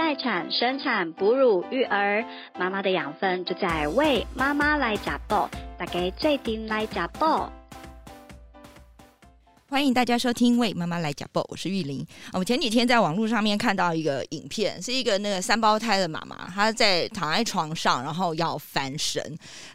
待产、生产、哺乳、育儿，妈妈的养分就在为妈妈来加爆，大家最顶来加爆。欢迎大家收听《为妈妈来讲报》，我是玉玲。我们前几天在网络上面看到一个影片，是一个那个三胞胎的妈妈，她在躺在床上，然后要翻身，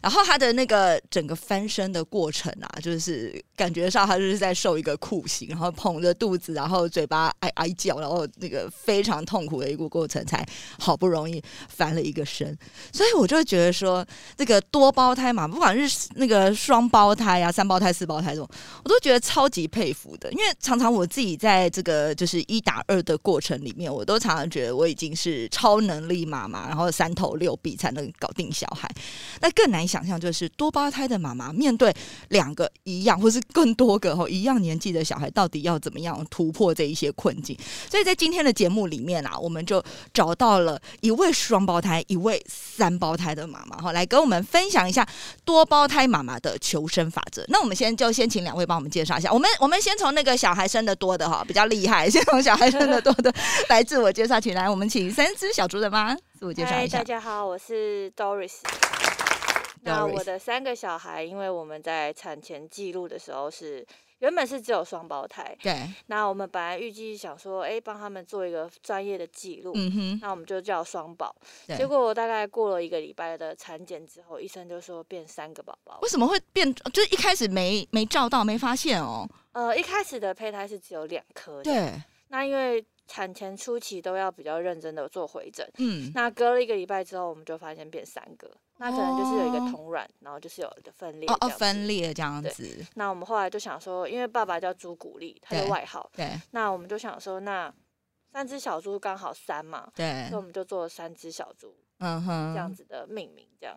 然后她的那个整个翻身的过程啊，就是感觉上她就是在受一个酷刑，然后捧着肚子，然后嘴巴哀哀叫，然后那个非常痛苦的一个过程，才好不容易翻了一个身。所以我就觉得说，这个多胞胎嘛，不管是那个双胞胎啊、三胞胎、四胞胎这种，我都觉得超级佩。佩服的，因为常常我自己在这个就是一打二的过程里面，我都常常觉得我已经是超能力妈妈，然后三头六臂才能搞定小孩。那更难想象就是多胞胎的妈妈面对两个一样或是更多个哈一样年纪的小孩，到底要怎么样突破这一些困境？所以在今天的节目里面啊，我们就找到了一位双胞胎、一位三胞胎的妈妈哈，来跟我们分享一下多胞胎妈妈的求生法则。那我们先就先请两位帮我们介绍一下，我们我们。先从那个小孩生的多的哈，比较厉害。先从小孩生的多的来自我介绍起来。我们请三只小猪的妈自我介绍一下。大家好，我是 Doris。那我的三个小孩，因为我们在产前记录的时候是原本是只有双胞胎。对。那我们本来预计想说，哎，帮他们做一个专业的记录。嗯哼。那我们就叫双宝。结果大概过了一个礼拜的产检之后，医生就说变三个宝宝。为什么会变？就是一开始没没照到，没发现哦。呃，一开始的胚胎是只有两颗，对。那因为产前初期都要比较认真的做回诊，嗯。那隔了一个礼拜之后，我们就发现变三个，那可能就是有一个同卵，然后就是有一个分裂，哦，分裂这样子。那我们后来就想说，因为爸爸叫朱古力，他的外号，对。那我们就想说，那三只小猪刚好三嘛，对。所以我们就做了三只小猪，嗯哼，这样子的命名，这样。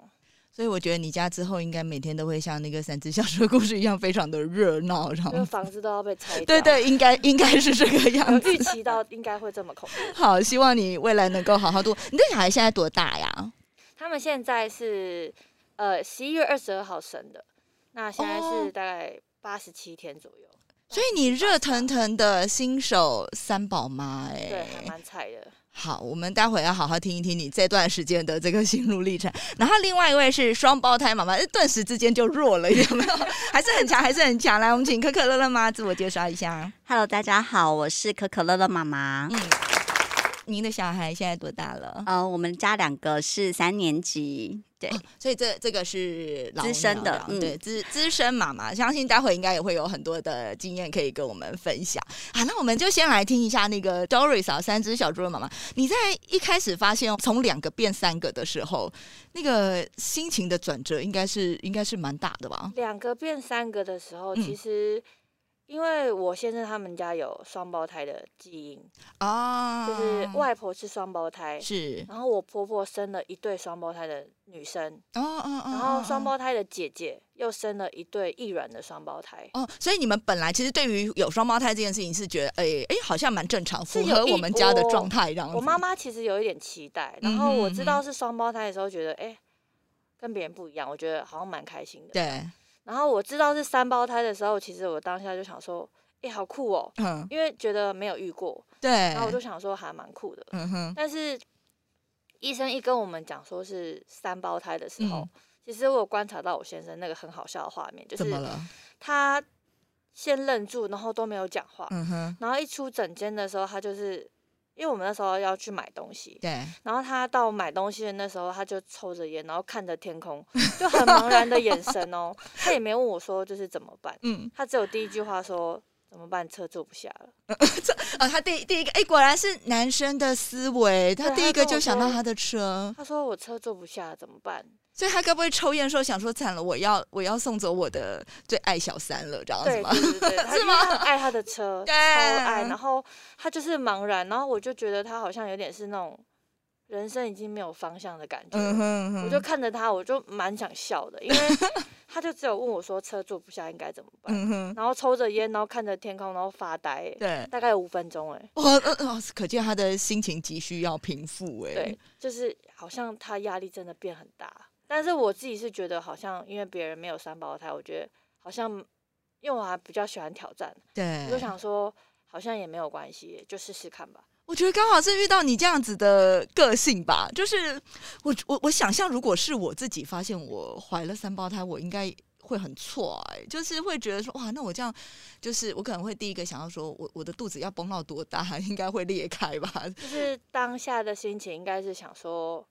所以我觉得你家之后应该每天都会像那个三只小猪的故事一样，非常的热闹，然后房子都要被拆。对对，应该应该是这个 样子。预期到应该会这么恐怖。好，希望你未来能够好好读。你的小孩现在多大呀？他们现在是呃十一月二十二号生的，那现在是大概八十七天左右。所以你热腾腾的新手三宝妈，哎，对，还蛮菜的。好，我们待会要好好听一听你这段时间的这个心路历程。然后另外一位是双胞胎妈妈，顿时之间就弱了，有没有？还是很强，还是很强。来，我们请可可乐乐妈自我介绍一下。Hello，大家好，我是可可乐乐妈妈。嗯，您的小孩现在多大了？呃，我们家两个是三年级。对，所以这这个是资深的，对资资深妈妈，相信待会应该也会有很多的经验可以跟我们分享。好，那我们就先来听一下那个 Doris 啊，三只小猪的妈妈，你在一开始发现从两个变三个的时候，那个心情的转折应该是应该是蛮大的吧？两个变三个的时候，其实。因为我先生他们家有双胞胎的基因啊，就是外婆是双胞胎，是，然后我婆婆生了一对双胞胎的女生，哦哦哦，然后双胞胎的姐姐又生了一对异卵的双胞胎，哦，所以你们本来其实对于有双胞胎这件事情是觉得，哎哎，好像蛮正常，符合我们家的状态，这样。我妈妈其实有一点期待，然后我知道是双胞胎的时候，觉得哎，跟别人不一样，我觉得好像蛮开心的，对。然后我知道是三胞胎的时候，其实我当下就想说，哎，好酷哦，嗯，因为觉得没有遇过，对，然后我就想说还蛮酷的，嗯哼。但是医生一跟我们讲说是三胞胎的时候，其实我有观察到我先生那个很好笑的画面，就是他先愣住，然后都没有讲话，嗯哼。然后一出诊间的时候，他就是。因为我们那时候要去买东西，对，然后他到买东西的那时候，他就抽着烟，然后看着天空，就很茫然的眼神哦。他也没问我说就是怎么办，嗯，他只有第一句话说怎么办，车坐不下了。这啊，他第第一个，哎，果然是男生的思维，他第一个就想到他的车。他说我车坐不下怎么办？所以他该不会抽烟的时候想说惨了，我要我要送走我的最爱小三了，这样子吗？是吗？很爱他的车，超爱。然后他就是茫然，然后我就觉得他好像有点是那种人生已经没有方向的感觉。我就看着他，我就蛮想笑的，因为 他就只有问我说车坐不下应该怎么办，然后抽着烟，然后看着天空，然后发呆。对，大概有五分钟，哎，哇，可见他的心情急需要平复，哎，对，就是好像他压力真的变很大。但是我自己是觉得，好像因为别人没有三胞胎，我觉得好像，因为我还比较喜欢挑战，对，我就想说，好像也没有关系，就试试看吧。我觉得刚好是遇到你这样子的个性吧，就是我我我想象，如果是我自己发现我怀了三胞胎，我应该会很错哎，就是会觉得说哇，那我这样，就是我可能会第一个想要说我我的肚子要崩到多大，应该会裂开吧？就是当下的心情应该是想说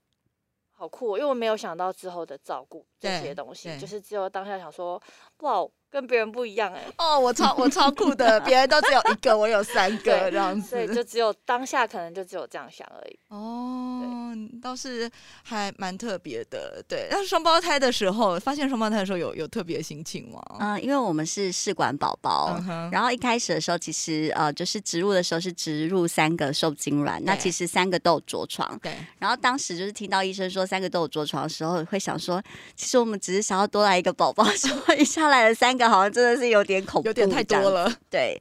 好酷，因为我没有想到之后的照顾这些东西，就是只有当下想说哇。跟别人不一样哎！哦，我超我超酷的，别人都只有一个，我有三个这样子。对，就只有当下可能就只有这样想而已。哦，倒是还蛮特别的。对，那双胞胎的时候，发现双胞胎的时候有有特别心情吗？嗯，因为我们是试管宝宝，然后一开始的时候，其实呃，就是植入的时候是植入三个受精卵，那其实三个都有着床。对。然后当时就是听到医生说三个都有着床的时候，会想说，其实我们只是想要多来一个宝宝，结果一下来了三。个好像真的是有点恐怖，有点太多了。对，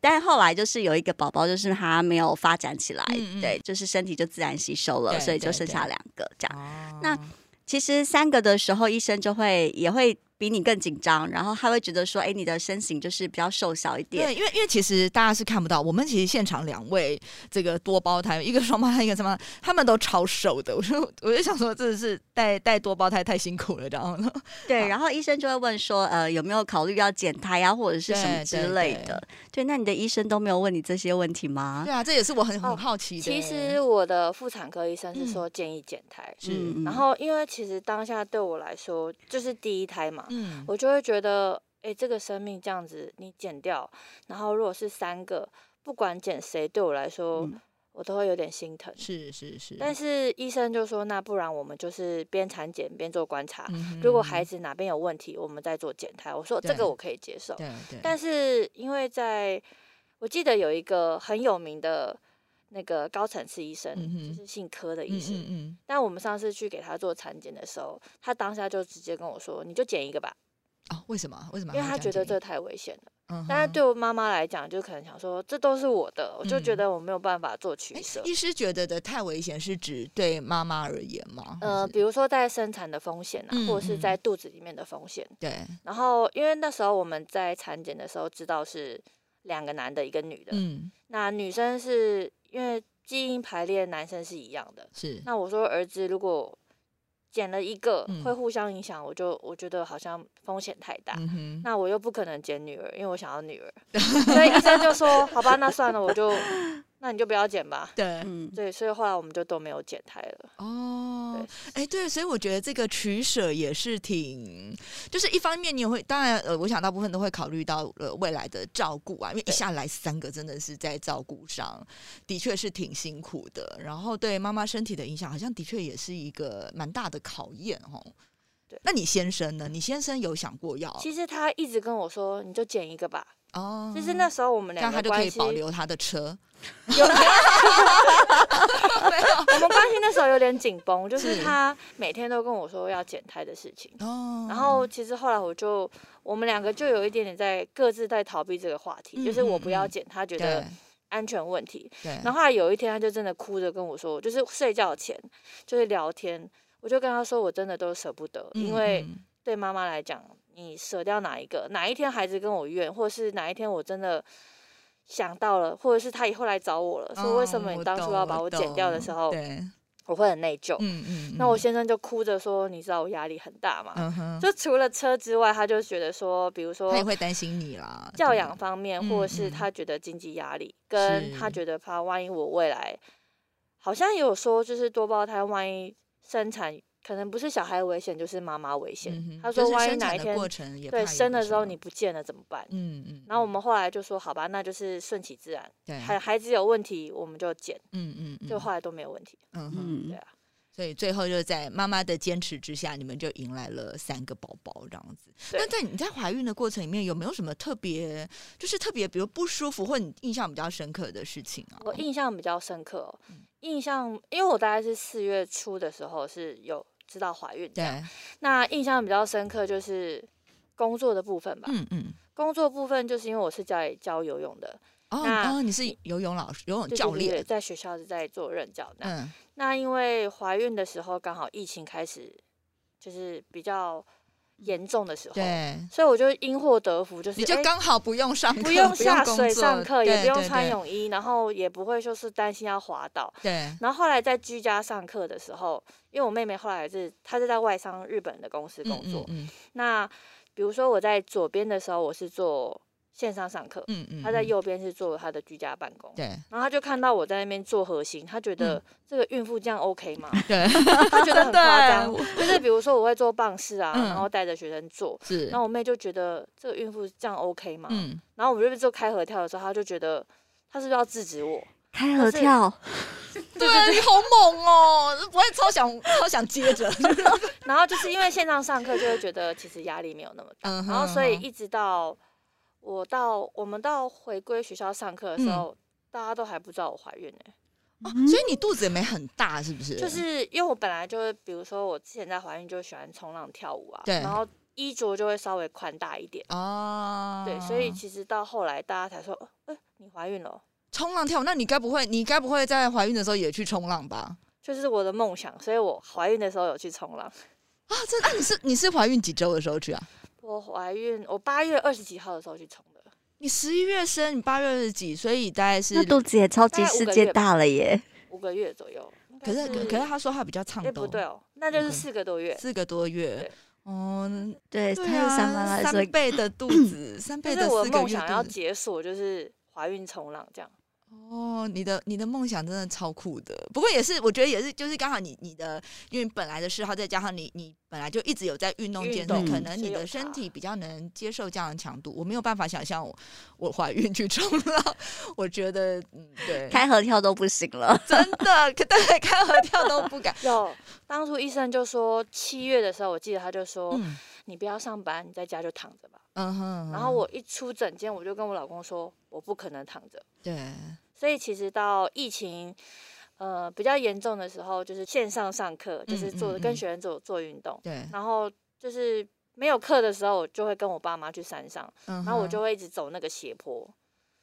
但是后来就是有一个宝宝，就是他没有发展起来，对，就是身体就自然吸收了，所以就剩下两个这样。那其实三个的时候，医生就会也会。比你更紧张，然后他会觉得说：“哎，你的身形就是比较瘦小一点。”对，因为因为其实大家是看不到，我们其实现场两位这个多胞胎，一个双胞胎，一个什么，他们都超瘦的。我说，我就想说，真的是带带多胞胎太辛苦了，然后呢？对，然后医生就会问说：“呃，有没有考虑要减胎啊，或者是什么之类的？”对，那你的医生都没有问你这些问题吗？对啊，这也是我很很好奇的。其实我的妇产科医生是说建议减胎，是。然后因为其实当下对我来说就是第一胎嘛，嗯，我就会。觉得哎，这个生命这样子你剪掉，然后如果是三个，不管剪谁，对我来说我都会有点心疼。是是是。但是医生就说，那不然我们就是边产检边做观察，如果孩子哪边有问题，我们再做检查。我说这个我可以接受。但是因为在我记得有一个很有名的那个高层次医生，就是姓柯的医生。嗯嗯。但我们上次去给他做产检的时候，他当下就直接跟我说：“你就剪一个吧。”哦，为什么？为什么？因为他觉得这太危险了。嗯，但是对我妈妈来讲，就可能想说，这都是我的，我就觉得我没有办法做取舍。医师觉得的太危险，是指对妈妈而言吗？呃，比如说在生产的风险啊，或者是在肚子里面的风险。对。然后，因为那时候我们在产检的时候知道是两个男的，一个女的。嗯。那女生是因为基因排列，男生是一样的。是。那我说儿子如果。捡了一个会互相影响，我就我觉得好像风险太大，那我又不可能捡女儿，因为我想要女儿，所以医生就说好吧，那算了，我就。那你就不要剪吧。对，嗯，对，所以后来我们就都没有剪胎了。哦，哎，对，所以我觉得这个取舍也是挺，就是一方面你也会，当然，呃，我想大部分都会考虑到呃未来的照顾啊，因为一下来三个真的是在照顾上的确是挺辛苦的，然后对妈妈身体的影响好像的确也是一个蛮大的考验哦。对，那你先生呢？你先生有想过要？其实他一直跟我说，你就剪一个吧。哦，其实那时候我们两个他就可以保留他的车。有，没有，我们关系那时候有点紧绷，就是他每天都跟我说要减胎的事情。哦，然后其实后来我就，我们两个就有一点点在各自在逃避这个话题，就是我不要减，他觉得安全问题。对。然后后来有一天，他就真的哭着跟我说，就是睡觉前就是聊天，我就跟他说，我真的都舍不得，因为对妈妈来讲。你舍掉哪一个？哪一天孩子跟我怨，或者是哪一天我真的想到了，或者是他以后来找我了，说为什么你当初要把我剪掉的时候，我会很内疚。嗯嗯。那我先生就哭着说：“你知道我压力很大嘛？就除了车之外，他就觉得说，比如说他也会担心你啦，教养方面，或者是他觉得经济压力，跟他觉得怕万一我未来，好像也有说，就是多胞胎万一生产。”可能不是小孩危险，就是妈妈危险。他说：“万一哪一天对生的时候你不见了怎么办？”嗯嗯。然后我们后来就说：“好吧，那就是顺其自然。对，孩孩子有问题我们就减。嗯嗯。就后来都没有问题。嗯嗯。对啊。所以最后就在妈妈的坚持之下，你们就迎来了三个宝宝这样子。那在你在怀孕的过程里面，有没有什么特别，就是特别比如不舒服或你印象比较深刻的事情啊？我印象比较深刻，哦印象因为我大概是四月初的时候是有。知道怀孕，对，那印象比较深刻就是工作的部分吧。嗯嗯，工作部分就是因为我是在教游泳的。哦，你是游泳老师、游泳教练，在学校是在做任教的。嗯，那因为怀孕的时候刚好疫情开始，就是比较严重的时候，对，所以我就因祸得福，就是你就刚好不用上课，不用下水上课，也不用穿泳衣，然后也不会就是担心要滑倒。对。然后后来在居家上课的时候，因为我妹妹后来是她是在外商日本的公司工作，那比如说我在左边的时候，我是做。线上上课，嗯嗯，他在右边是做他的居家办公，对，然后他就看到我在那边做核心，他觉得这个孕妇这样 OK 吗？对，他觉得很夸张，就是比如说我会做棒式啊，然后带着学生做，是，然后我妹就觉得这个孕妇这样 OK 吗？嗯，然后我们就做开合跳的时候，他就觉得他是不是要制止我开合跳？对你好猛哦，我也超想超想接着，然后就是因为线上上课就会觉得其实压力没有那么大，然后所以一直到。我到我们到回归学校上课的时候，大家都还不知道我怀孕呢。哦，所以你肚子也没很大，是不是？就是因为我本来就是，比如说我之前在怀孕就喜欢冲浪跳舞啊，对，然后衣着就会稍微宽大一点哦。对，所以其实到后来大家才说，哎，你怀孕了，冲浪跳舞，那你该不会，你该不会在怀孕的时候也去冲浪吧？就是我的梦想，所以我怀孕的时候有去冲浪啊。这那你是你是怀孕几周的时候去啊？我怀孕，我八月二十几号的时候去冲的。你十一月生，你八月二十几，所以大概是那肚子也超级世界大了耶，五个月左右。可是可是他说他比较畅动，不对哦，那就是四个多月，四个多月。哦，对，对啊，三倍的肚子，三倍的我梦想要解锁就是怀孕冲浪这样。哦，你的你的梦想真的超酷的，不过也是我觉得也是，就是刚好你你的因为本来的嗜好，再加上你你本来就一直有在运动健身，可能你的身体比较能接受这样的强度。我没有办法想象我我怀孕去冲浪，我觉得嗯对，开合跳都不行了，真的，对，开合跳都不敢。有当初医生就说七月的时候，我记得他就说你不要上班，你在家就躺着吧。嗯哼，然后我一出诊间，我就跟我老公说，我不可能躺着。对，所以其实到疫情呃比较严重的时候，就是线上上课，就是做跟学生做做运动。对，然后就是没有课的时候，我就会跟我爸妈去山上，然后我就会一直走那个斜坡，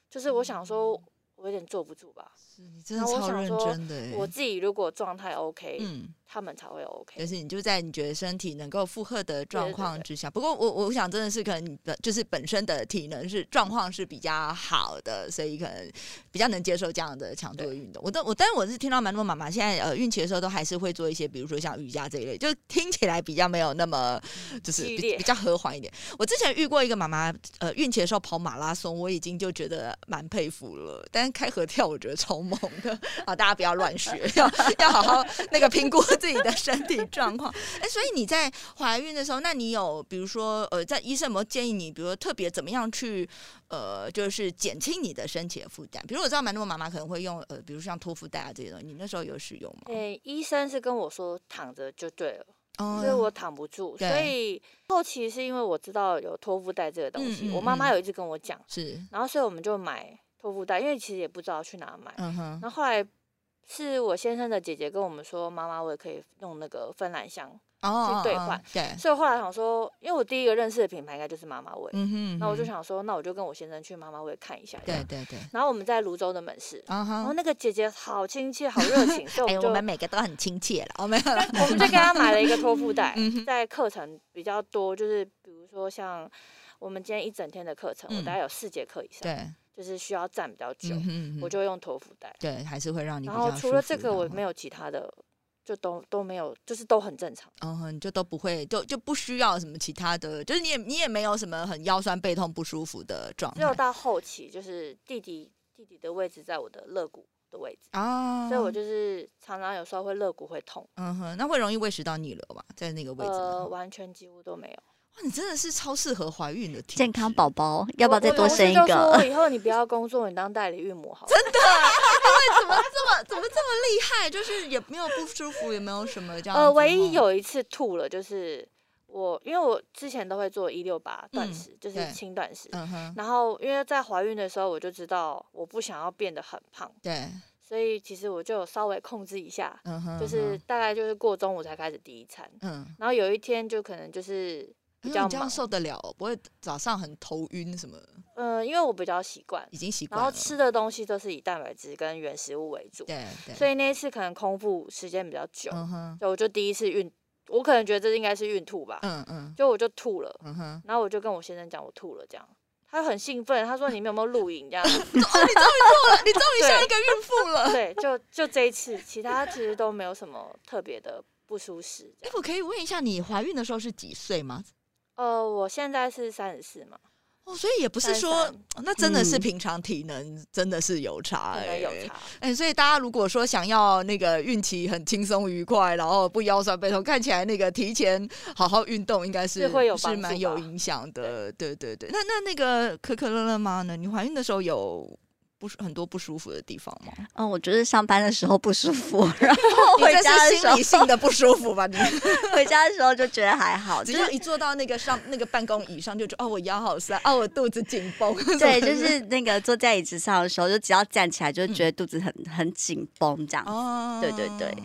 就是我想说。我有点坐不住吧，是你真的超认真的。我自己如果状态 OK，嗯，他们才会 OK。就是你就在你觉得身体能够负荷的状况之下。不过我我想真的是可能你的就是本身的体能是状况是比较好的，所以可能比较能接受这样的强度的运动。我都我但是我是听到蛮多妈妈现在呃孕期的时候都还是会做一些，比如说像瑜伽这一类，就听起来比较没有那么就是比较和缓一点。我之前遇过一个妈妈，呃孕期的时候跑马拉松，我已经就觉得蛮佩服了，但是。开合跳我觉得超猛的啊！大家不要乱学，要要好好那个评估自己的身体状况。哎，所以你在怀孕的时候，那你有比如说呃，在医生有没有建议你，比如说特别怎么样去呃，就是减轻你的身体的负担？比如我知道蛮多妈妈可能会用呃，比如像托腹带啊这些东西，你那时候有使用吗？哎，医生是跟我说躺着就对了，所以我躺不住，所以后期是因为我知道有托腹带这个东西，我妈妈有一直跟我讲，是，然后所以我们就买。托腹带，因为其实也不知道去哪买。嗯哼。然后后来是我先生的姐姐跟我们说，妈妈我也可以用那个芬兰香去兑换。对。所以后来想说，因为我第一个认识的品牌应该就是妈妈味。嗯哼。那我就想说，那我就跟我先生去妈妈味看一下。对对对。然后我们在泸州的门市。然后那个姐姐好亲切，好热情。所以，我们每个都很亲切了。我们 我们就给她买了一个托腹带，在课程比较多，就是比如说像我们今天一整天的课程，我大概有四节课以上。对。就是需要站比较久，我就用托腹带。对，还是会让你。然后除了这个，我没有其他的，就都都没有，就是都很正常。嗯哼，就都不会，就就不需要什么其他的，就是你也你也没有什么很腰酸背痛不舒服的状态。只有到后期，就是弟弟弟弟的位置在我的肋骨的位置啊，所以我就是常常有时候会肋骨会痛。嗯哼，那会容易胃食道逆流吧？在那个位置？呃，完全几乎都没有。你真的是超适合怀孕的健康宝宝，要不要再多生一个？以后你不要工作，你当代理孕母好。真的？因为怎么这么怎么这么厉害？就是也没有不舒服，也没有什么这样。呃，唯一有一次吐了，就是我因为我之前都会做一六八断食，就是轻断食。嗯哼。然后因为在怀孕的时候，我就知道我不想要变得很胖。对。所以其实我就稍微控制一下，嗯哼。就是大概就是过中午才开始第一餐。嗯。然后有一天就可能就是。比较这样受得了，不会早上很头晕什么？嗯，因为我比较习惯，已经习惯，然后吃的东西都是以蛋白质跟原食物为主，对，所以那一次可能空腹时间比较久，所以我就第一次孕我可能觉得这应该是孕吐吧，嗯嗯，就我就吐了，然后我就跟我先生讲我吐了，这样他很兴奋，他说你们有没有录影这样？哦，你终于吐了，你终于像一个孕妇了。对，就就这一次，其他其实都没有什么特别的不舒适。哎，我可以问一下，你怀孕的时候是几岁吗？呃，我现在是三十四嘛。哦，所以也不是说，那真的是平常体能真的是有差，哎，有差。哎，所以大家如果说想要那个孕期很轻松愉快，然后不腰酸背痛，看起来那个提前好好运动，应该是会有是蛮有影响的。对对对，那那那个可可乐乐妈呢？你怀孕的时候有？不很多不舒服的地方吗？嗯，我觉得上班的时候不舒服，然后回家的时候心理性的不舒服吧？你 回家的时候就觉得还好，只要一坐到那个上那个办公椅上，就觉得哦，我腰好酸，哦，我肚子紧绷。对，就是那个坐在椅子上的时候，就只要站起来，就觉得肚子很很紧绷这样子。对对对，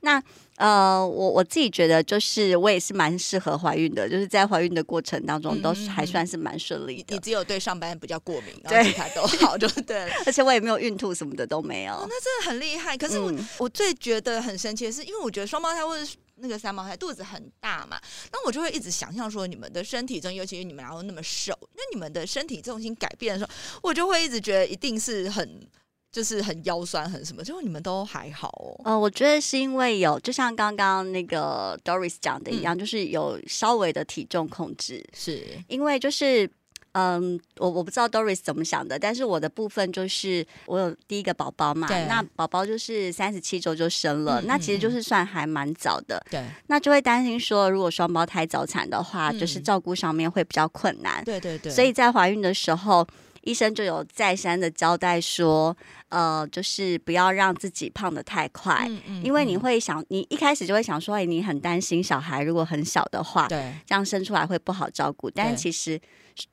那。呃，我我自己觉得，就是我也是蛮适合怀孕的，就是在怀孕的过程当中，都是还算是蛮顺利的。你只有对上班比较过敏，对其他都好，就 对。而且我也没有孕吐什么的都没有。那真的很厉害。可是我我最觉得很神奇的是，因为我觉得双胞胎或者那个三胞胎肚子很大嘛，那我就会一直想象说，你们的身体中，尤其是你们然后那么瘦，那你们的身体重心改变的时候，我就会一直觉得一定是很。就是很腰酸，很什么，结果你们都还好哦。呃，我觉得是因为有，就像刚刚那个 Doris 讲的一样，就是有稍微的体重控制。是因为就是，嗯，我我不知道 Doris 怎么想的，但是我的部分就是我有第一个宝宝嘛，那宝宝就是三十七周就生了，那其实就是算还蛮早的。对，那就会担心说，如果双胞胎早产的话，就是照顾上面会比较困难。对对对，所以在怀孕的时候。医生就有再三的交代说，呃，就是不要让自己胖的太快，因为你会想，你一开始就会想说，哎，你很担心小孩如果很小的话，对，这样生出来会不好照顾。但是其实，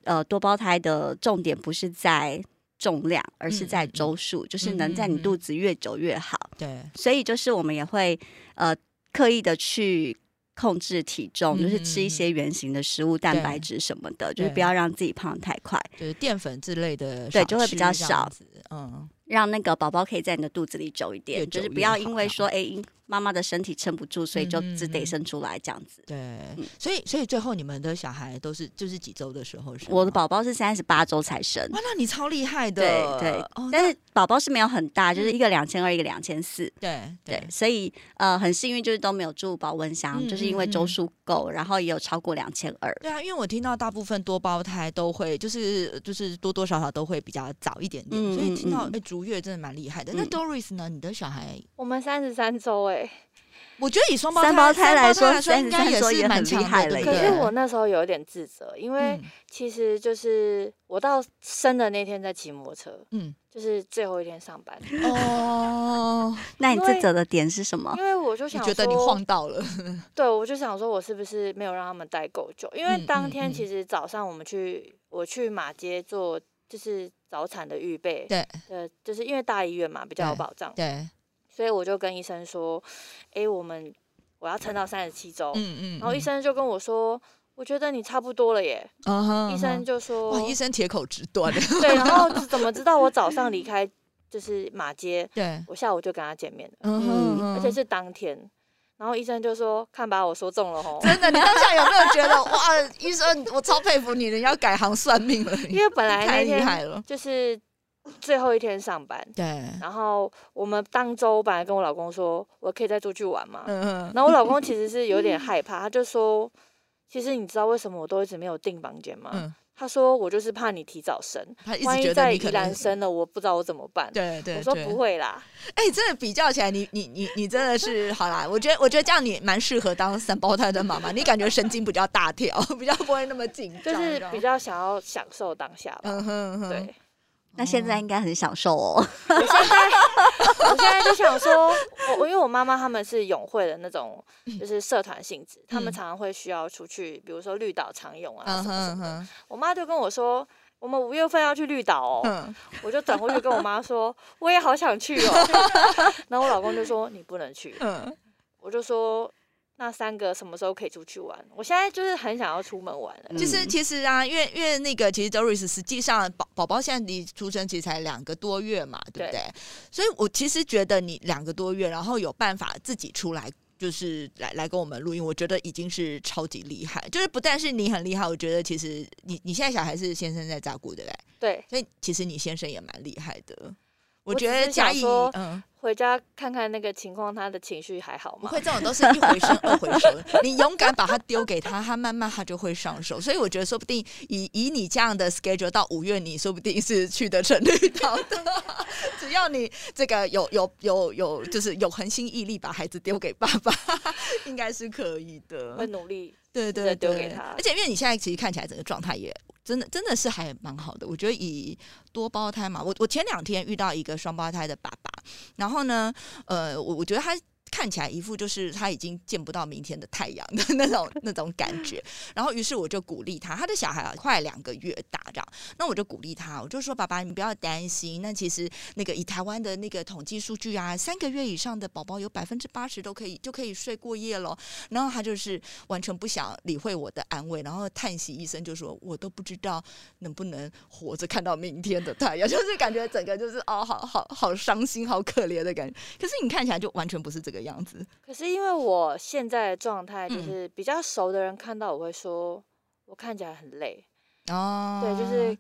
呃，多胞胎的重点不是在重量，而是在周数，就是能在你肚子越久越好。对，所以就是我们也会呃刻意的去。控制体重，就是吃一些圆形的食物、蛋白质什么的，就是不要让自己胖太快。就是淀粉之类的，对，就会比较少。嗯，让那个宝宝可以在你的肚子里久一点，就是不要因为说，哎。妈妈的身体撑不住，所以就只得生出来这样子。对，所以所以最后你们的小孩都是就是几周的时候生？我的宝宝是三十八周才生。哇，那你超厉害的。对对，但是宝宝是没有很大，就是一个两千二，一个两千四。对对，所以呃很幸运，就是都没有住保温箱，就是因为周数够，然后也有超过两千二。对啊，因为我听到大部分多胞胎都会就是就是多多少少都会比较早一点点，所以听到哎逐月真的蛮厉害的。那 Doris 呢？你的小孩？我们三十三周哎。我觉得以双胞三胞胎来说，应该也是蛮厉害的。可是我那时候有点自责，因为其实就是我到生的那天在骑摩托车，嗯，就是最后一天上班。哦，那你自责的点是什么？因为我就想觉得你晃到了。对，我就想说，我是不是没有让他们待够久？因为当天其实早上我们去，我去马街做就是早产的预备。对，呃，就是因为大医院嘛，比较有保障。对。所以我就跟医生说：“哎，我们我要撑到三十七周。”嗯嗯。然后医生就跟我说：“我觉得你差不多了耶。”医生就说：“哇，医生铁口直断。”对，然后怎么知道我早上离开就是马街？对，我下午就跟他见面了。嗯而且是当天。然后医生就说：“看吧，我说中了吼。”真的，你当下有没有觉得哇？医生，我超佩服你，你要改行算命了。因为本来那天就是。最后一天上班，对。然后我们当周本来跟我老公说，我可以再出去玩嘛。嗯嗯。然后我老公其实是有点害怕，他就说：“其实你知道为什么我都一直没有订房间吗？”嗯。他说：“我就是怕你提早生，万一在宜兰生了，我不知道我怎么办。”对对。我说不会啦。哎，真的比较起来，你你你你真的是好啦。我觉得我觉得这样你蛮适合当三胞胎的妈妈，你感觉神经比较大条，比较不会那么紧张，就是比较想要享受当下吧。嗯哼哼。对。那现在应该很享受哦。我现在，我现在就想说，我因为我妈妈他们是永会的那种，就是社团性质，他们常常会需要出去，比如说绿岛常用啊什么什么。我妈就跟我说，我们五月份要去绿岛哦。我就转过去跟我妈说，我也好想去哦。然后我老公就说，你不能去。我就说。那三个什么时候可以出去玩？我现在就是很想要出门玩。其实，其实啊，因为因为那个，其实 Doris 实际上宝宝宝现在离出生其实才两个多月嘛，对不对？所以我其实觉得你两个多月，然后有办法自己出来。就是来来跟我们录音，我觉得已经是超级厉害。就是不但是你很厉害，我觉得其实你你现在小孩是先生在照顾的嘞，对，所以其实你先生也蛮厉害的。我觉得嘉义，嗯，回家看看那个情况，他的情绪还好吗？不会，这种都是一回生 二回熟。你勇敢把他丢给他，他慢慢他就会上手。所以我觉得，说不定以以你这样的 schedule 到五月，你说不定是去得成绿岛的。只要你这个有有有有，就是有恒心毅力，把孩子丢给爸爸，应该是可以的。会努力，对对对，丢给他。而且因为你现在其实看起来整个状态也。真的真的是还蛮好的，我觉得以多胞胎嘛，我我前两天遇到一个双胞胎的爸爸，然后呢，呃，我我觉得他。看起来一副就是他已经见不到明天的太阳的那种那种感觉，然后于是我就鼓励他，他的小孩快两个月大这样，那我就鼓励他，我就说爸爸你不要担心，那其实那个以台湾的那个统计数据啊，三个月以上的宝宝有百分之八十都可以就可以睡过夜了，然后他就是完全不想理会我的安慰，然后叹息一声就说我都不知道能不能活着看到明天的太阳，就是感觉整个就是哦好好好伤心好可怜的感觉，可是你看起来就完全不是这个。样子，可是因为我现在的状态，就是比较熟的人看到我会说，我看起来很累哦。对，就是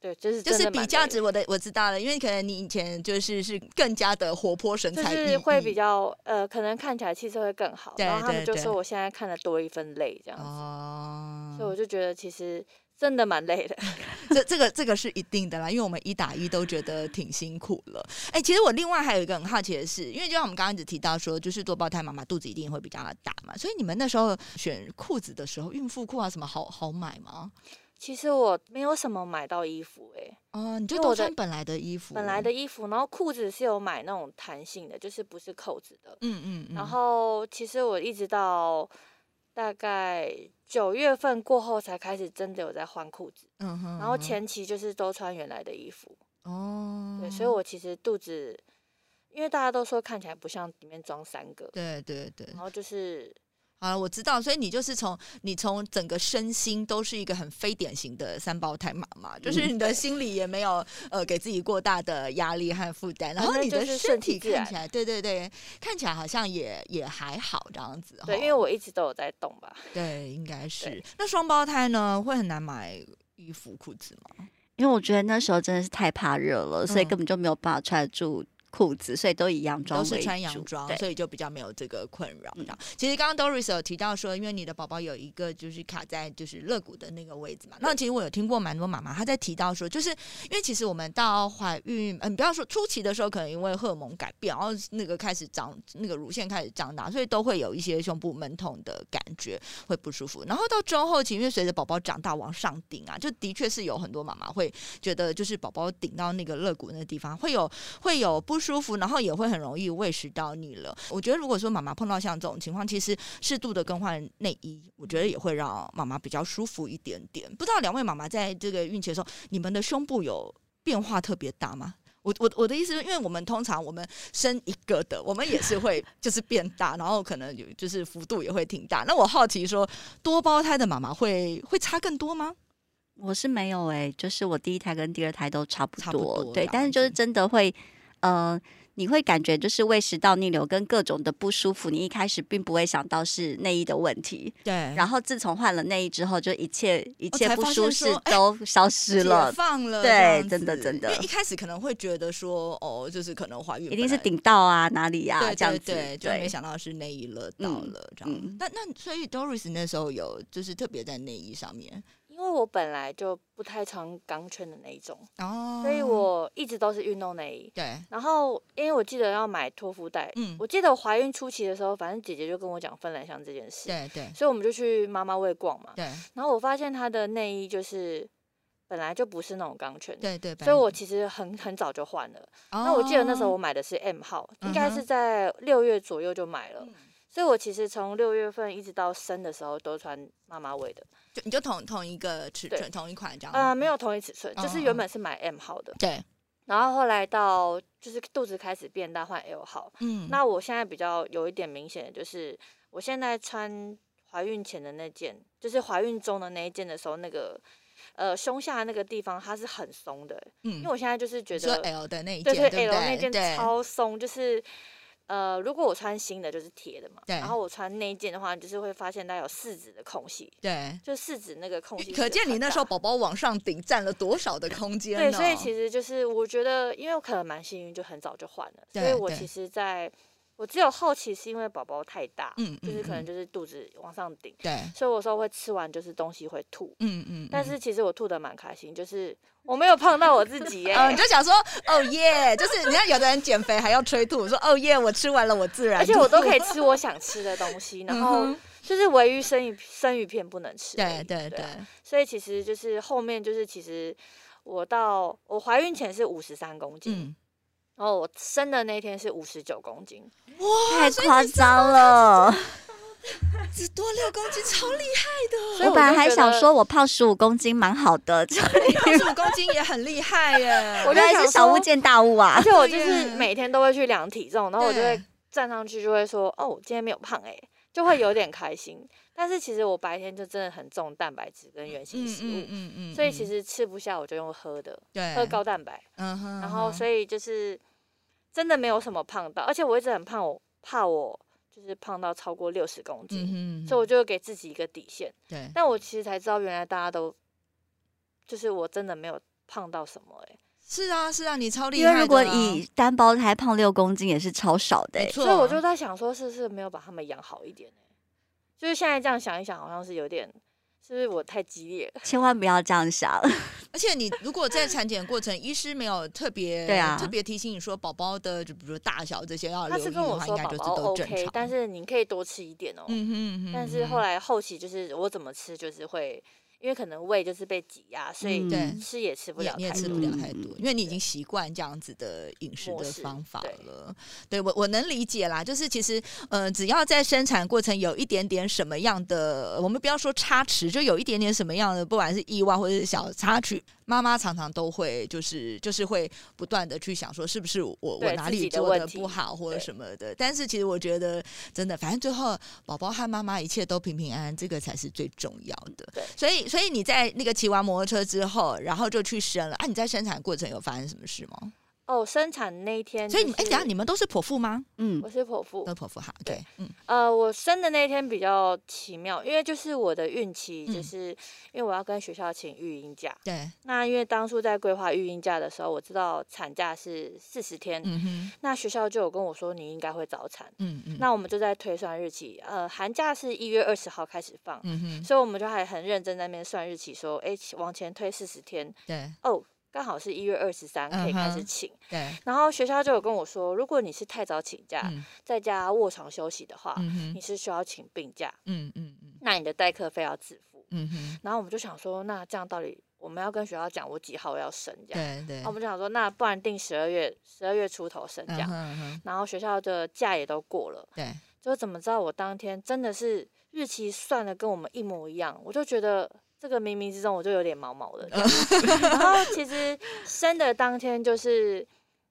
对，就是就是比较值。我的我知道了，因为可能你以前就是是更加的活泼神采，就是会比较呃，可能看起来气色会更好。然后他们就说我现在看的多一分累这样子，哦，所以我就觉得其实。真的蛮累的，这这个这个是一定的啦，因为我们一打一都觉得挺辛苦了。哎，其实我另外还有一个很好奇的是，因为就像我们刚刚一直提到说，就是多胞胎妈妈肚子一定会比较大嘛，所以你们那时候选裤子的时候，孕妇裤啊什么好好买吗？其实我没有什么买到衣服，哎，哦，你就都穿本来的衣服，本来的衣服，然后裤子是有买那种弹性的，就是不是扣子的，嗯嗯，然后其实我一直到。大概九月份过后才开始真的有在换裤子，嗯哼，然后前期就是都穿原来的衣服，哦，对，所以我其实肚子，因为大家都说看起来不像里面装三个，对对对，然后就是。啊，我知道，所以你就是从你从整个身心都是一个很非典型的三胞胎妈妈，就是你的心理也没有呃给自己过大的压力和负担，然后你的身体看起来，对对对，看起来好像也也还好这样子。对，因为我一直都有在动吧。对，应该是。那双胞胎呢，会很难买衣服裤子吗？因为我觉得那时候真的是太怕热了，所以根本就没有办法穿住。裤子，所以都以洋装都是穿洋装，所以就比较没有这个困扰。其实刚刚 Doris 有提到说，因为你的宝宝有一个就是卡在就是肋骨的那个位置嘛。那其实我有听过蛮多妈妈她在提到说，就是因为其实我们到怀孕，嗯，不要说初期的时候，可能因为荷尔蒙改变，然后那个开始长那个乳腺开始长大，所以都会有一些胸部闷痛的感觉，会不舒服。然后到中后期，因为随着宝宝长大往上顶啊，就的确是有很多妈妈会觉得，就是宝宝顶到那个肋骨那个地方会有会有不。舒服，然后也会很容易喂食到你了。我觉得，如果说妈妈碰到像这种情况，其实适度的更换内衣，我觉得也会让妈妈比较舒服一点点。不知道两位妈妈在这个孕期的时候，你们的胸部有变化特别大吗？我我我的意思是，因为我们通常我们生一个的，我们也是会就是变大，然后可能有就是幅度也会挺大。那我好奇说，多胞胎的妈妈会会差更多吗？我是没有哎，就是我第一胎跟第二胎都差不多，对，但是就是真的会。呃，你会感觉就是胃食道逆流跟各种的不舒服，你一开始并不会想到是内衣的问题，对。然后自从换了内衣之后，就一切一切不舒适都消失了，放了，对，真的真的。因为一开始可能会觉得说，哦，就是可能怀孕一定是顶到啊哪里呀，这样子，对，就没想到是内衣了到了这样。那那所以 Doris 那时候有就是特别在内衣上面。因为我本来就不太穿钢圈的那一种，哦，所以我一直都是运动内衣。对。然后，因为我记得要买托腹带，嗯，我记得我怀孕初期的时候，反正姐姐就跟我讲芬兰香这件事，对对。所以我们就去妈妈位逛嘛，对。然后我发现她的内衣就是本来就不是那种钢圈，对对。所以我其实很很早就换了。那我记得那时候我买的是 M 号，应该是在六月左右就买了。所以我其实从六月份一直到生的时候都穿妈妈位的。就你就同同一个尺寸，同一款这样？呃，没有同一尺寸，就是原本是买 M 号的。对。然后后来到就是肚子开始变大，换 L 号。嗯。那我现在比较有一点明显的就是，我现在穿怀孕前的那件，就是怀孕中的那一件的时候，那个呃胸下那个地方它是很松的。嗯。因为我现在就是觉得 L 的那一件，对对，L 那件超松，就是。呃，如果我穿新的就是铁的嘛，对。然后我穿那一件的话，就是会发现它有四指的空隙，对，就四指那个空隙。可见你那时候宝宝往上顶占了多少的空间对，所以其实就是我觉得，因为我可能蛮幸运，就很早就换了，所以我其实在。我只有好奇是因为宝宝太大，嗯，就是可能就是肚子往上顶，对，所以我说会吃完就是东西会吐，嗯嗯，但是。其实我吐的蛮开心，就是我没有胖到我自己 耶，嗯，就想说哦耶，就是你看有的人减肥还要催吐，说哦耶，我吃完了我自然，而且我都可以吃我想吃的东西，然后就是唯一生鱼生鱼片不能吃，对对对，所以其实就是后面就是其实我到我怀孕前是五十三公斤。然后我生的那天是五十九公斤，哇，太夸张了，只多六公斤，超厉害的。所以我本来还想说，我胖十五公斤蛮好的，胖十五公斤也很厉害耶。我觉得是小巫见大巫啊，而且我就是每天都会去量体重，然后我就会站上去就会说，哦，今天没有胖哎，就会有点开心。但是其实我白天就真的很重蛋白质跟原型食物，嗯嗯嗯，所以其实吃不下我就用喝的，对，喝高蛋白，嗯哼，然后所以就是。真的没有什么胖到，而且我一直很胖，我怕我就是胖到超过六十公斤，所以我就给自己一个底线。对，但我其实才知道，原来大家都就是我真的没有胖到什么哎。是啊，是啊，你超厉害。因为如果以单胞胎胖六公斤也是超少的，所以我就在想说，是不是没有把他们养好一点呢？就是现在这样想一想，好像是有点。是不是我太激烈了？千万不要这样想。而且你如果在产检过程，医师没有特别对啊特别提醒你说宝宝的就比如说大小这些要留意的话，应该就是都正常。但是你可以多吃一点哦。嗯嗯嗯。但是后来后期就是我怎么吃就是会。因为可能胃就是被挤压，所以吃也吃不了，你也吃不了太多，因为你已经习惯这样子的饮食的方法了。对我我能理解啦，就是其实呃，只要在生产过程有一点点什么样的，我们不要说差池，就有一点点什么样的，不管是意外或者是小插曲。妈妈常常都会就是就是会不断的去想说是不是我我哪里做的不好或者什么的，但是其实我觉得真的，反正最后宝宝和妈妈一切都平平安安，这个才是最重要的。对，所以所以你在那个骑完摩托车之后，然后就去生了啊？你在生产过程有发生什么事吗？哦，生产那一天，所以你哎，等下你们都是剖腹吗？嗯，我是剖腹，都剖腹哈。对，嗯，呃，我生的那一天比较奇妙，因为就是我的孕期，就是因为我要跟学校请育婴假。对，那因为当初在规划育婴假的时候，我知道产假是四十天，嗯哼，那学校就有跟我说你应该会早产，嗯嗯，那我们就在推算日期，呃，寒假是一月二十号开始放，嗯哼，所以我们就还很认真在那边算日期，说，哎，往前推四十天，对，哦。刚好是一月二十三可以开始请，对。然后学校就有跟我说，如果你是太早请假，在家卧床休息的话，你是需要请病假，嗯嗯嗯，那你的代课费要自付，嗯哼。然后我们就想说，那这样到底我们要跟学校讲我几号要生这样？对对。我们就想说，那不然定十二月，十二月出头生这样。然后学校的假也都过了，对。就怎么知道我当天真的是日期算的跟我们一模一样？我就觉得。这个冥冥之中我就有点毛毛的，然后其实生的当天就是，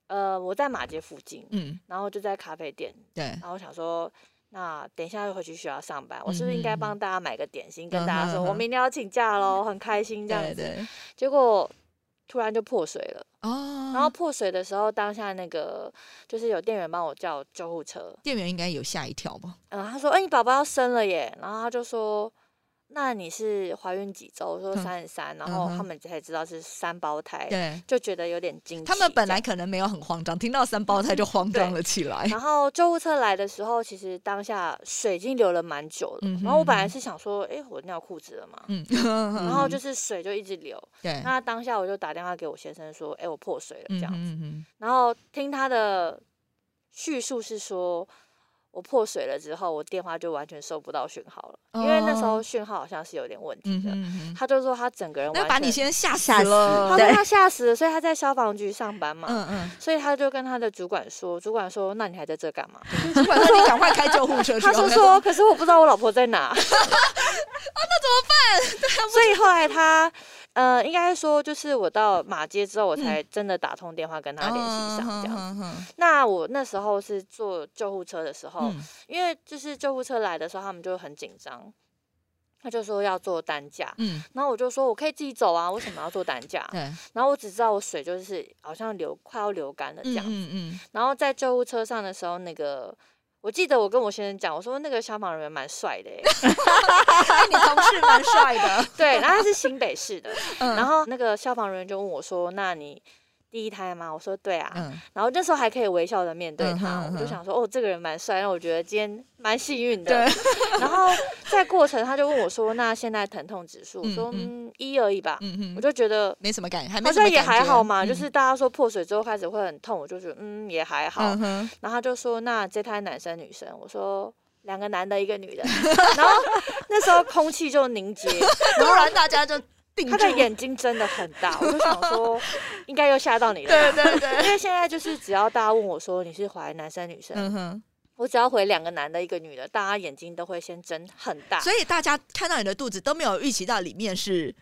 呃，我在马街附近，嗯，然后就在咖啡店，对，然后想说，那等一下又回去学校上班，我是不是应该帮大家买个点心，跟大家说我明天要请假喽，很开心这样子，结果突然就破水了，哦，然后破水的时候，当下那个就是有店员帮我叫救护车，店员应该有吓一跳吧，嗯，他说，哎，你宝宝要生了耶，然后他就说。那你是怀孕几周？说三十三，然后他们才知道是三胞胎，对，就觉得有点惊。他们本来可能没有很慌张，听到三胞胎就 慌张了起来。然后救护车来的时候，其实当下水已经流了蛮久了。然后我本来是想说，哎，我尿裤子了嘛。嗯。然后就是水就一直流。对。那当下我就打电话给我先生说，哎，我破水了这样子。然后听他的叙述是说。我破水了之后，我电话就完全收不到讯号了，因为那时候讯号好像是有点问题的。他就说他整个人那把你先吓死了，他说他吓死了，所以他在消防局上班嘛，嗯嗯，所以他就跟他的主管说，主管说那你还在这干嘛？主管说你赶快开救护车。他说说，可是我不知道我老婆在哪。啊，那怎么办？所以后来他。呃，应该说就是我到马街之后，我才真的打通电话跟他联系上这样子。那我那时候是坐救护车的时候，因为就是救护车来的时候，他们就很紧张。他就说要做担架，嗯，然后我就说我可以自己走啊，为什么要做担架？对，然后我只知道我水就是好像流快要流干了这样子，嗯嗯，然后在救护车上的时候，那个我记得我跟我先生讲，我说那个消防人员蛮帅的，你同事蛮帅的，对，然后他是新北市的，然后那个消防人员就问我说，那你。第一胎吗？我说对啊，然后那时候还可以微笑的面对他，我就想说哦，这个人蛮帅，那我觉得今天蛮幸运的。然后在过程他就问我说，那现在疼痛指数？我说嗯一而已吧，我就觉得没什么感觉，好像也还好嘛。就是大家说破水之后开始会很痛，我就觉得嗯也还好。然后他就说那这胎男生女生？我说两个男的，一个女的。然后那时候空气就凝结，突然大家就。他的眼睛真的很大，我就想说，应该又吓到你了。对对对，因为现在就是只要大家问我说你是怀男生女生，我只要回两个男的，一个女的，大家眼睛都会先睁很大。所以大家看到你的肚子都没有预期到里面是。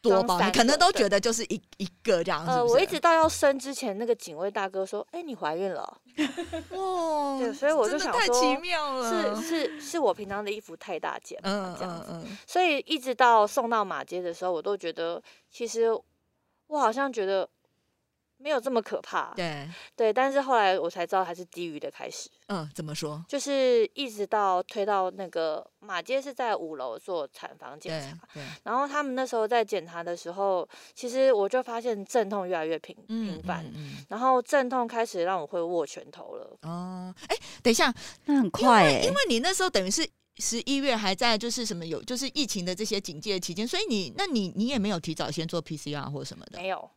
多包，你可能都觉得就是一一个这样子。呃，我一直到要生之前，那个警卫大哥说：“哎，你怀孕了。”哇，对，所以我就想说，太奇妙了。是是是我平常的衣服太大件，嗯这样子。所以一直到送到马街的时候，我都觉得，其实我好像觉得。没有这么可怕，对对，但是后来我才知道它是低于的开始。嗯，怎么说？就是一直到推到那个马街是在五楼做产房检查，对。然后他们那时候在检查的时候，其实我就发现阵痛越来越频频繁，然后阵痛开始让我会握拳头了。哦，哎，等一下，那很快哎，因为你那时候等于是十一月还在就是什么有就是疫情的这些警戒期间，所以你那你你也没有提早先做 PCR 或什么的，没有。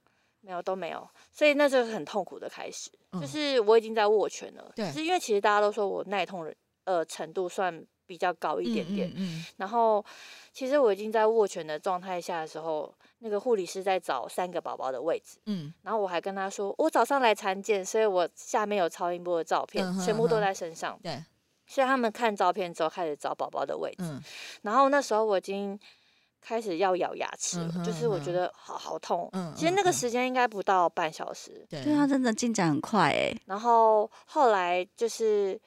没有都没有，所以那就是很痛苦的开始。就是我已经在握拳了，对，是因为其实大家都说我耐痛的呃程度算比较高一点点。嗯，然后其实我已经在握拳的状态下的时候，那个护理师在找三个宝宝的位置。嗯，然后我还跟他说，我早上来产检，所以我下面有超音波的照片，全部都在身上。对，所以他们看照片之后开始找宝宝的位置。嗯，然后那时候我已经。开始要咬牙齿了，就是我觉得好好痛。嗯，其实那个时间应该不到半小时。对，对啊，真的进展很快哎。然后后来就是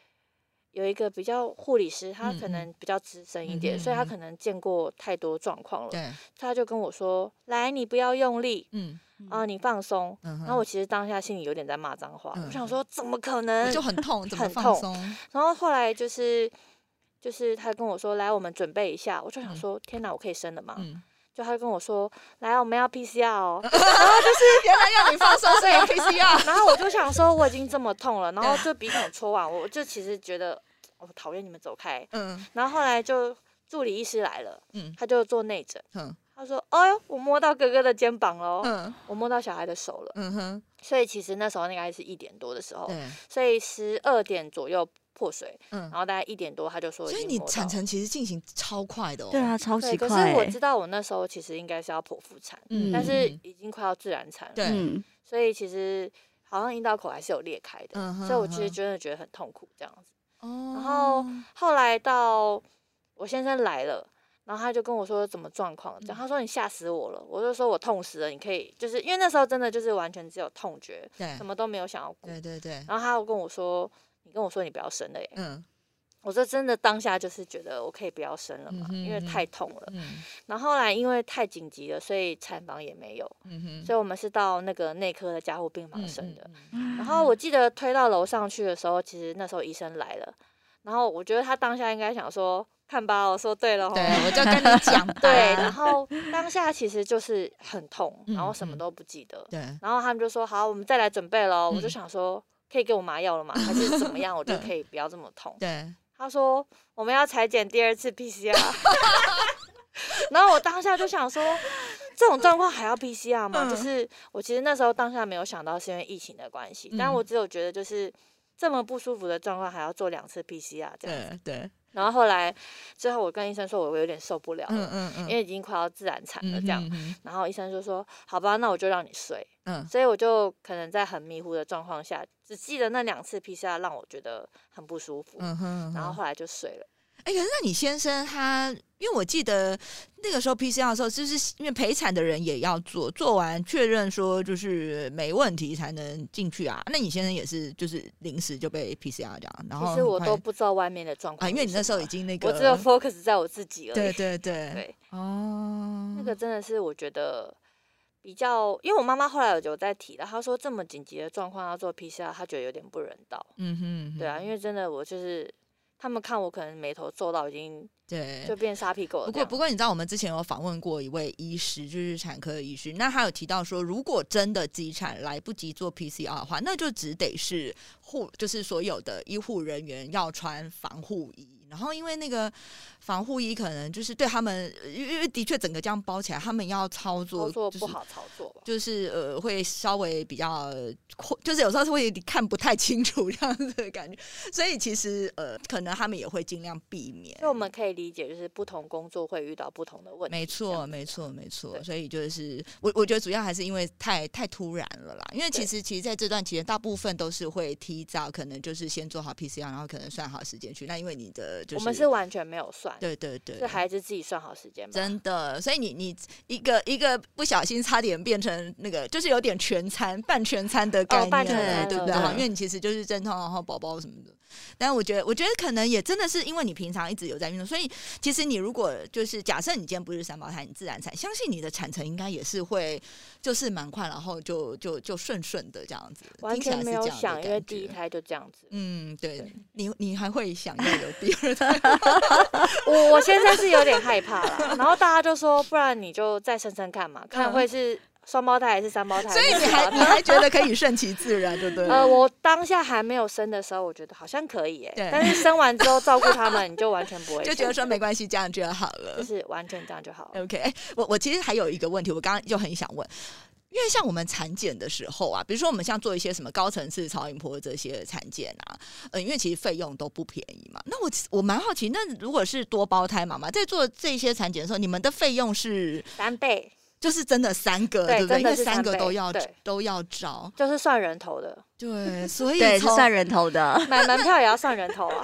有一个比较护理师，他可能比较资深一点，所以他可能见过太多状况了。对，他就跟我说：“来，你不要用力，嗯啊，你放松。”然后我其实当下心里有点在骂脏话，我想说怎么可能？就很痛，很痛。然后后来就是。就是他跟我说来，我们准备一下，我就想说天哪，我可以生了吗？就他跟我说来，我们要 PCR 哦，然 后就是原来要你放松，所以 PCR。然后我就想说我已经这么痛了，然后 就鼻孔戳完，我就其实觉得我讨厌你们走开。嗯。然后后来就助理医师来了，嗯，他就做内诊，嗯，他说哎呦，我摸到哥哥的肩膀喽，嗯，我摸到小孩的手了，嗯哼。所以其实那时候应该是一点多的时候，对，所以十二点左右。破水，嗯，然后大概一点多他就说，所以你产程其实进行超快的哦，对啊，超级快。可是我知道我那时候其实应该是要剖腹产，嗯，但是已经快要自然产了，对，所以其实好像阴道口还是有裂开的，嗯所以我其实真的觉得很痛苦这样子。哦，然后后来到我先生来了，然后他就跟我说怎么状况，然后他说你吓死我了，我就说我痛死了，你可以就是因为那时候真的就是完全只有痛觉，对，什么都没有想要顾，对对对。然后他又跟我说。你跟我说你不要生了耶，嗯，我说真的当下就是觉得我可以不要生了嘛，因为太痛了。嗯，然后后来因为太紧急了，所以产房也没有，嗯哼，所以我们是到那个内科的加护病房生的。然后我记得推到楼上去的时候，其实那时候医生来了，然后我觉得他当下应该想说看吧，我说对了，对，我就跟你讲，对，然后当下其实就是很痛，然后什么都不记得，对，然后他们就说好，我们再来准备喽，我就想说。可以给我麻药了吗？还是怎么样？我就可以不要这么痛。对，他说我们要裁剪第二次 PCR，然后我当下就想说，这种状况还要 PCR 吗？就是我其实那时候当下没有想到是因为疫情的关系，但我只有觉得就是这么不舒服的状况还要做两次 PCR 这样子。对。然后后来，最后我跟医生说，我有点受不了了，嗯嗯嗯，因为已经快要自然产了这样。然后医生就说：“好吧，那我就让你睡。”嗯，所以我就可能在很迷糊的状况下，只记得那两次 PCR 让我觉得很不舒服。嗯哼，然后后来就睡了。哎，可是那你先生他，因为我记得那个时候 PCR 的时候，就是因为陪产的人也要做，做完确认说就是没问题才能进去啊。那你先生也是就是临时就被 PCR 这样，然后其实我都不知道外面的状况啊，因为你那时候已经那个，我只有 focus 在我自己了。对对对对哦，那个真的是我觉得比较，因为我妈妈后来有有在提到，她说这么紧急的状况要做 PCR，她觉得有点不人道。嗯哼，对啊，因为真的我就是。他们看我可能眉头皱到已经对，就变沙皮狗了。不过不过，你知道我们之前有访问过一位医师，就是产科医师，那他有提到说，如果真的急产来不及做 PCR 的话，那就只得是护，就是所有的医护人员要穿防护衣。然后因为那个防护衣可能就是对他们，因为的确整个这样包起来，他们要操作操作不好操作吧，就是呃会稍微比较，就是有时候是会看不太清楚这样子的感觉，所以其实呃可能他们也会尽量避免。所以我们可以理解，就是不同工作会遇到不同的问题。没错，没错，没错。所以就是我我觉得主要还是因为太太突然了啦，因为其实其实在这段期间，大部分都是会提早，可能就是先做好 PCR，然后可能算好时间去。那因为你的我们是完全没有算，对对对，是孩子自己算好时间。真的，所以你你一个一个不小心，差点变成那个，就是有点全餐半全餐的概念，对不对？因为你其实就是正常，然后宝宝什么的。但我觉得，我觉得可能也真的是因为你平常一直有在运动，所以其实你如果就是假设你今天不是三胞胎，你自然产，相信你的产程应该也是会就是蛮快，然后就就就顺顺的这样子。完全没有想，因为第一胎就这样子。嗯，对你你还会想要有第二胎？我我现在是有点害怕了，然后大家就说，不然你就再生生看嘛，看会是双胞胎还是三胞胎？所以你还你还觉得可以顺其自然，对不对？呃，我当下还没有生的时候，我觉得好像可以，耶，但是生完之后照顾他们，你就完全不会，就觉得说没关系，这样就好了，就是完全这样就好了。OK，我我其实还有一个问题，我刚刚就很想问。因为像我们产检的时候啊，比如说我们像做一些什么高层次超音波这些产检啊，呃，因为其实费用都不便宜嘛。那我我蛮好奇，那如果是多胞胎妈妈在做这些产检的时候，你们的费用是三倍？就是真的三个，对不对？因为三个都要都要招，就是算人头的。对，所以对是算人头的，买门票也要算人头啊。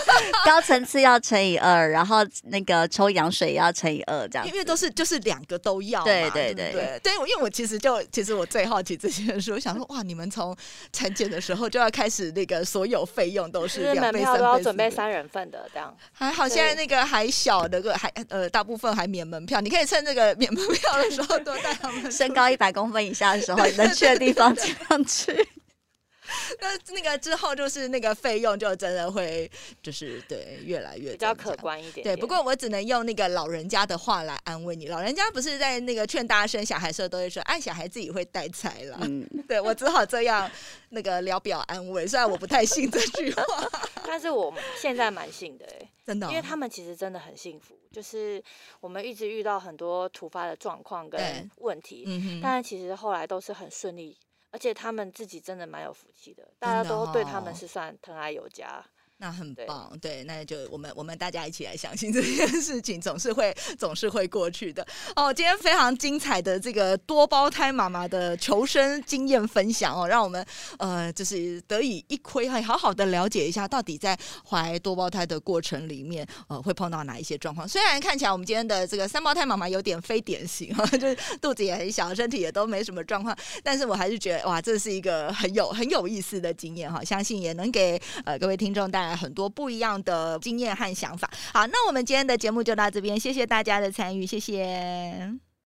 高层次要乘以二，然后那个抽羊水也要乘以二，这样。因为都是就是两个都要，对对对对。对，因为我其实就其实我最好奇这些事，我想说哇，你们从产检的时候就要开始那个所有费用都是门票都要准备三人份的这样。还好现在那个还小的个还呃大部分还免门票，你可以趁这个免门票的时候多带他们。身高一百公分以下的时候，能去的地方尽量去。那那个之后就是那个费用就真的会就是对越来越比较可观一点。对，不过我只能用那个老人家的话来安慰你。老人家不是在那个劝大家生小孩时候都会说，哎，小孩自己会带财了。嗯，对我只好这样那个聊表安慰。虽然我不太信这句话，但是我现在蛮信的哎，真的，因为他们其实真的很幸福。就是我们一直遇到很多突发的状况跟问题，嗯但是其实后来都是很顺利。而且他们自己真的蛮有福气的，大家都对他们是算疼爱有加。那很棒，对，那就我们我们大家一起来相信这件事情，总是会总是会过去的。哦，今天非常精彩的这个多胞胎妈妈的求生经验分享哦，让我们呃就是得以一窥，还好好的了解一下，到底在怀多胞胎的过程里面，呃，会碰到哪一些状况。虽然看起来我们今天的这个三胞胎妈妈有点非典型哈，就是肚子也很小，身体也都没什么状况，但是我还是觉得哇，这是一个很有很有意思的经验哈，相信也能给呃各位听众带来。很多不一样的经验和想法。好，那我们今天的节目就到这边，谢谢大家的参与，谢谢。